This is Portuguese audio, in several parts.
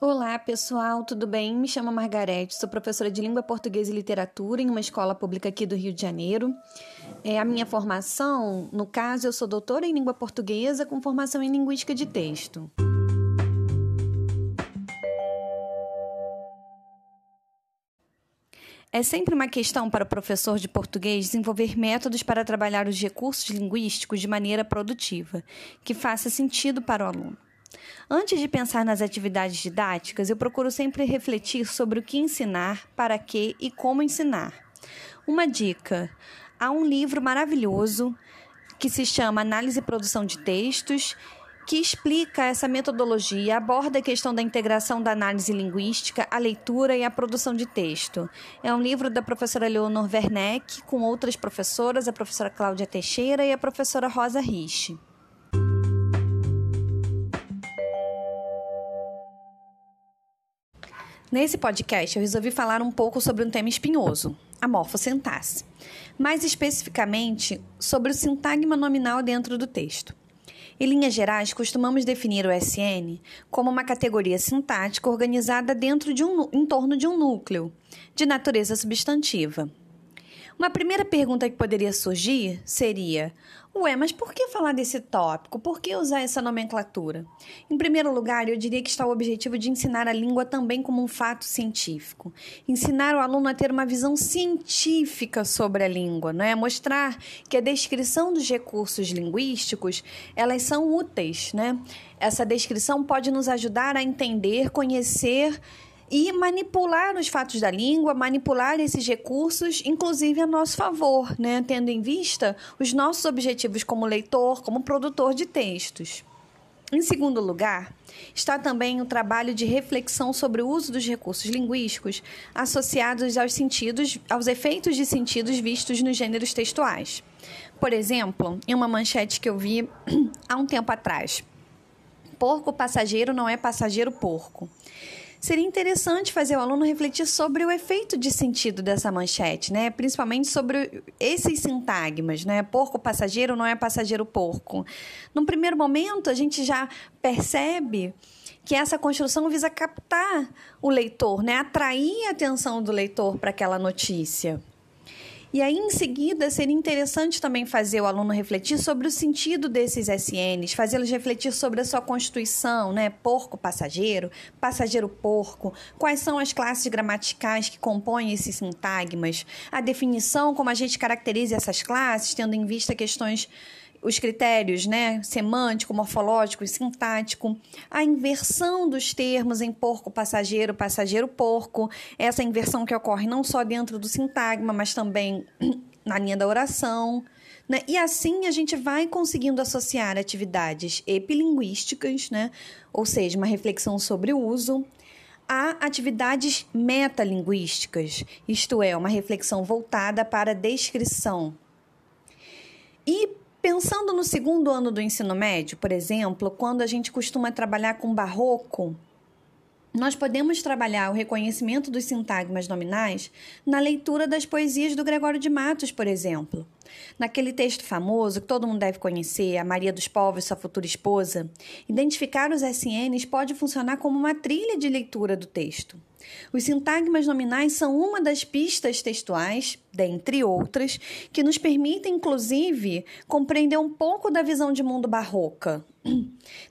Olá, pessoal, tudo bem? Me chamo Margarete, sou professora de língua portuguesa e literatura em uma escola pública aqui do Rio de Janeiro. É, a minha formação, no caso, eu sou doutora em língua portuguesa com formação em linguística de texto. É sempre uma questão para o professor de português desenvolver métodos para trabalhar os recursos linguísticos de maneira produtiva, que faça sentido para o aluno. Antes de pensar nas atividades didáticas, eu procuro sempre refletir sobre o que ensinar, para que e como ensinar. Uma dica: há um livro maravilhoso que se chama Análise e Produção de Textos, que explica essa metodologia, aborda a questão da integração da análise linguística, a leitura e a produção de texto. É um livro da professora Leonor Werneck, com outras professoras, a professora Cláudia Teixeira e a professora Rosa Rich. Nesse podcast, eu resolvi falar um pouco sobre um tema espinhoso, a morfossintaxe. Mais especificamente, sobre o sintagma nominal dentro do texto. Em linhas gerais, costumamos definir o SN como uma categoria sintática organizada dentro de um, em torno de um núcleo, de natureza substantiva. Uma primeira pergunta que poderia surgir seria: Ué, mas por que falar desse tópico? Por que usar essa nomenclatura? Em primeiro lugar, eu diria que está o objetivo de ensinar a língua também como um fato científico. Ensinar o aluno a ter uma visão científica sobre a língua, não é? Mostrar que a descrição dos recursos linguísticos, elas são úteis, né? Essa descrição pode nos ajudar a entender, conhecer e manipular os fatos da língua, manipular esses recursos, inclusive a nosso favor, né? tendo em vista os nossos objetivos como leitor, como produtor de textos. Em segundo lugar, está também o trabalho de reflexão sobre o uso dos recursos linguísticos associados aos sentidos, aos efeitos de sentidos vistos nos gêneros textuais. Por exemplo, em uma manchete que eu vi há um tempo atrás, porco passageiro não é passageiro porco seria interessante fazer o aluno refletir sobre o efeito de sentido dessa manchete, né? Principalmente sobre esses sintagmas, né? Porco passageiro não é passageiro porco. Num primeiro momento, a gente já percebe que essa construção visa captar o leitor, né? Atrair a atenção do leitor para aquela notícia. E aí, em seguida, seria interessante também fazer o aluno refletir sobre o sentido desses SNs, fazê-los refletir sobre a sua constituição, né? Porco, passageiro, passageiro, porco, quais são as classes gramaticais que compõem esses sintagmas, a definição, como a gente caracteriza essas classes, tendo em vista questões os critérios né, semântico, morfológico e sintático, a inversão dos termos em porco, passageiro, passageiro, porco, essa inversão que ocorre não só dentro do sintagma, mas também na linha da oração. Né? E assim a gente vai conseguindo associar atividades epilinguísticas, né? ou seja, uma reflexão sobre o uso, a atividades metalinguísticas, isto é, uma reflexão voltada para a descrição. E Pensando no segundo ano do ensino médio, por exemplo, quando a gente costuma trabalhar com barroco, nós podemos trabalhar o reconhecimento dos sintagmas nominais na leitura das poesias do Gregório de Matos, por exemplo. Naquele texto famoso que todo mundo deve conhecer, A Maria dos Povos, Sua Futura Esposa, identificar os SNs pode funcionar como uma trilha de leitura do texto. Os sintagmas nominais são uma das pistas textuais, dentre outras, que nos permitem, inclusive, compreender um pouco da visão de mundo barroca.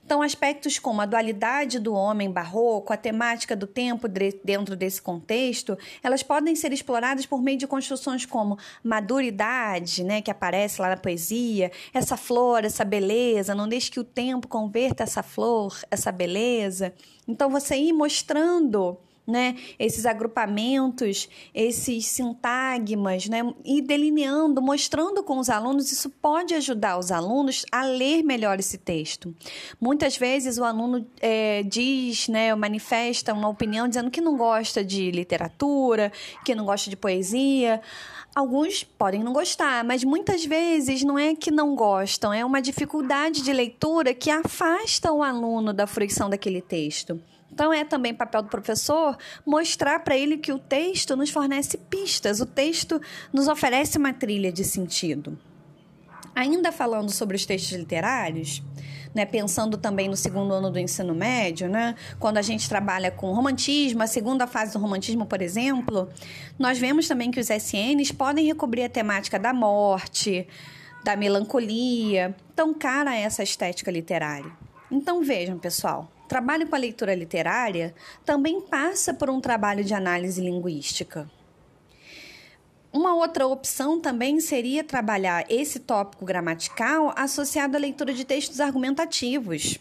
Então, aspectos como a dualidade do homem barroco, a temática do tempo dentro desse contexto, elas podem ser exploradas por meio de construções como maduridade, né, que aparece lá na poesia, essa flor, essa beleza, não deixe que o tempo converta essa flor, essa beleza. Então, você ir mostrando né, esses agrupamentos, esses sintagmas, né, e delineando, mostrando com os alunos, isso pode ajudar os alunos a ler melhor esse texto. Muitas vezes o aluno é, diz, né, manifesta uma opinião dizendo que não gosta de literatura, que não gosta de poesia. Alguns podem não gostar, mas muitas vezes não é que não gostam, é uma dificuldade de leitura que afasta o aluno da fruição daquele texto. Então, é também papel do professor mostrar para ele que o texto nos fornece pistas, o texto nos oferece uma trilha de sentido. Ainda falando sobre os textos literários, né, pensando também no segundo ano do ensino médio, né, quando a gente trabalha com romantismo, a segunda fase do romantismo, por exemplo, nós vemos também que os SNs podem recobrir a temática da morte, da melancolia, tão cara a essa estética literária. Então vejam, pessoal, trabalho com a leitura literária também passa por um trabalho de análise linguística. Uma outra opção também seria trabalhar esse tópico gramatical associado à leitura de textos argumentativos.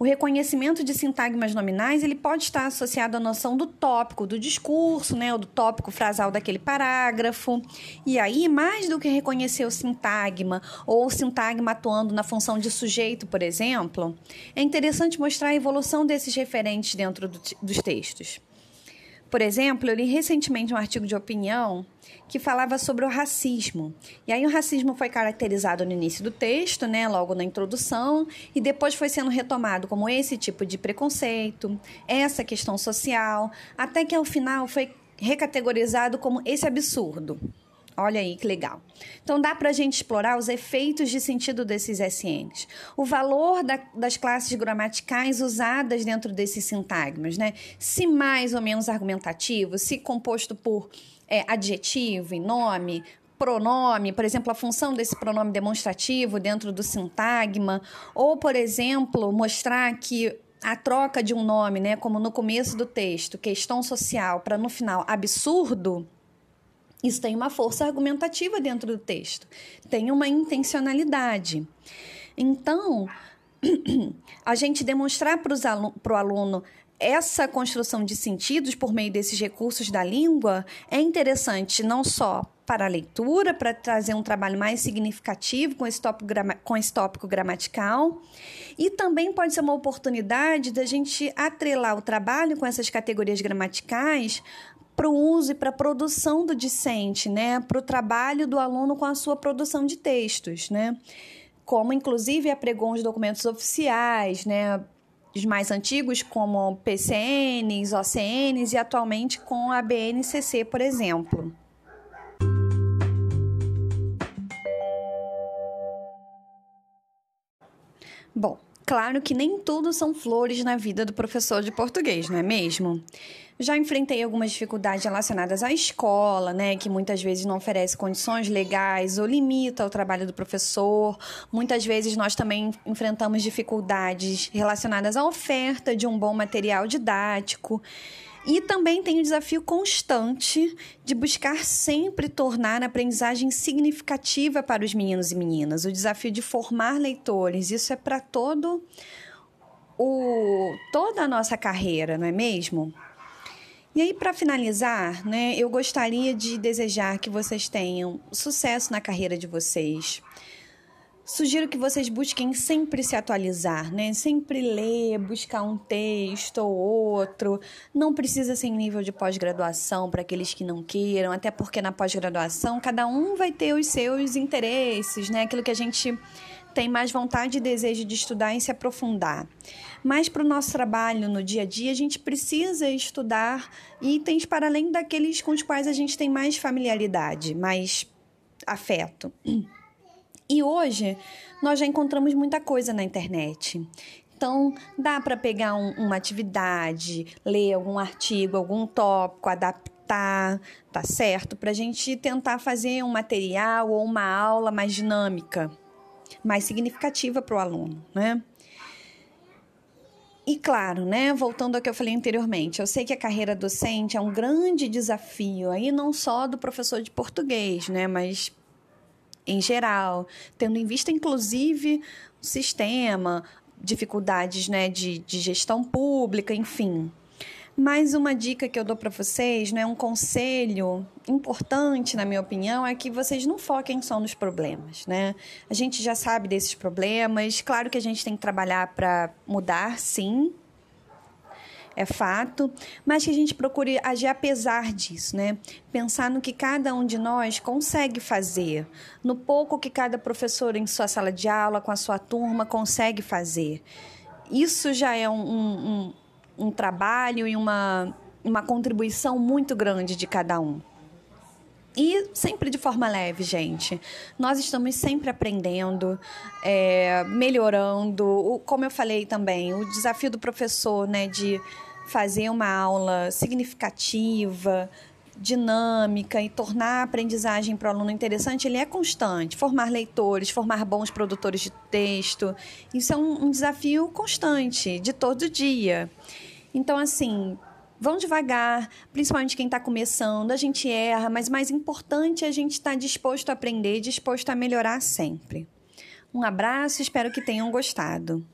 O reconhecimento de sintagmas nominais ele pode estar associado à noção do tópico do discurso, né, ou do tópico frasal daquele parágrafo. E aí, mais do que reconhecer o sintagma ou o sintagma atuando na função de sujeito, por exemplo, é interessante mostrar a evolução desses referentes dentro do, dos textos. Por exemplo, eu li recentemente um artigo de opinião que falava sobre o racismo. E aí o racismo foi caracterizado no início do texto, né, logo na introdução, e depois foi sendo retomado como esse tipo de preconceito, essa questão social, até que ao final foi recategorizado como esse absurdo. Olha aí que legal. Então dá para a gente explorar os efeitos de sentido desses SNs, o valor da, das classes gramaticais usadas dentro desses sintagmas, né? Se mais ou menos argumentativo, se composto por é, adjetivo e nome, pronome, por exemplo, a função desse pronome demonstrativo dentro do sintagma, ou, por exemplo, mostrar que a troca de um nome, né, como no começo do texto, questão social, para no final absurdo, isso tem uma força argumentativa dentro do texto, tem uma intencionalidade. Então, a gente demonstrar para o aluno essa construção de sentidos por meio desses recursos da língua é interessante não só para a leitura, para trazer um trabalho mais significativo com esse tópico, com esse tópico gramatical, e também pode ser uma oportunidade da gente atrelar o trabalho com essas categorias gramaticais para o uso e para a produção do discente, né? para o trabalho do aluno com a sua produção de textos, né? como inclusive apregou os documentos oficiais, né? os mais antigos como PCNs, OCNs e atualmente com a BNCC, por exemplo. Bom, claro que nem tudo são flores na vida do professor de português, não é mesmo? Já enfrentei algumas dificuldades relacionadas à escola, né, que muitas vezes não oferece condições legais ou limita o trabalho do professor. Muitas vezes nós também enfrentamos dificuldades relacionadas à oferta de um bom material didático. E também tem o desafio constante de buscar sempre tornar a aprendizagem significativa para os meninos e meninas. O desafio de formar leitores. Isso é para todo o toda a nossa carreira, não é mesmo? E aí, para finalizar, né, eu gostaria de desejar que vocês tenham sucesso na carreira de vocês. Sugiro que vocês busquem sempre se atualizar, né? Sempre ler, buscar um texto ou outro. Não precisa ser em nível de pós-graduação para aqueles que não queiram, até porque na pós-graduação cada um vai ter os seus interesses, né? Aquilo que a gente tem mais vontade e desejo de estudar e se aprofundar. Mas para o nosso trabalho no dia a dia, a gente precisa estudar itens para além daqueles com os quais a gente tem mais familiaridade, mais afeto. E hoje nós já encontramos muita coisa na internet. Então, dá para pegar um, uma atividade, ler algum artigo, algum tópico, adaptar, tá certo? Para a gente tentar fazer um material ou uma aula mais dinâmica, mais significativa para o aluno, né? E claro, né, voltando ao que eu falei anteriormente, eu sei que a carreira docente é um grande desafio, aí não só do professor de português, né, mas em geral, tendo em vista inclusive o sistema, dificuldades, né, de, de gestão pública, enfim. Mais uma dica que eu dou para vocês, né, um conselho importante, na minha opinião, é que vocês não foquem só nos problemas, né? A gente já sabe desses problemas, claro que a gente tem que trabalhar para mudar, sim, é fato, mas que a gente procure agir apesar disso, né? Pensar no que cada um de nós consegue fazer, no pouco que cada professor em sua sala de aula, com a sua turma, consegue fazer. Isso já é um, um, um trabalho e uma, uma contribuição muito grande de cada um. E sempre de forma leve, gente. Nós estamos sempre aprendendo, é, melhorando. O, como eu falei também, o desafio do professor, né, de fazer uma aula significativa, dinâmica e tornar a aprendizagem para o aluno interessante, ele é constante. Formar leitores, formar bons produtores de texto, isso é um, um desafio constante, de todo dia. Então, assim, vão devagar, principalmente quem está começando, a gente erra, mas mais importante é a gente estar tá disposto a aprender, disposto a melhorar sempre. Um abraço, espero que tenham gostado.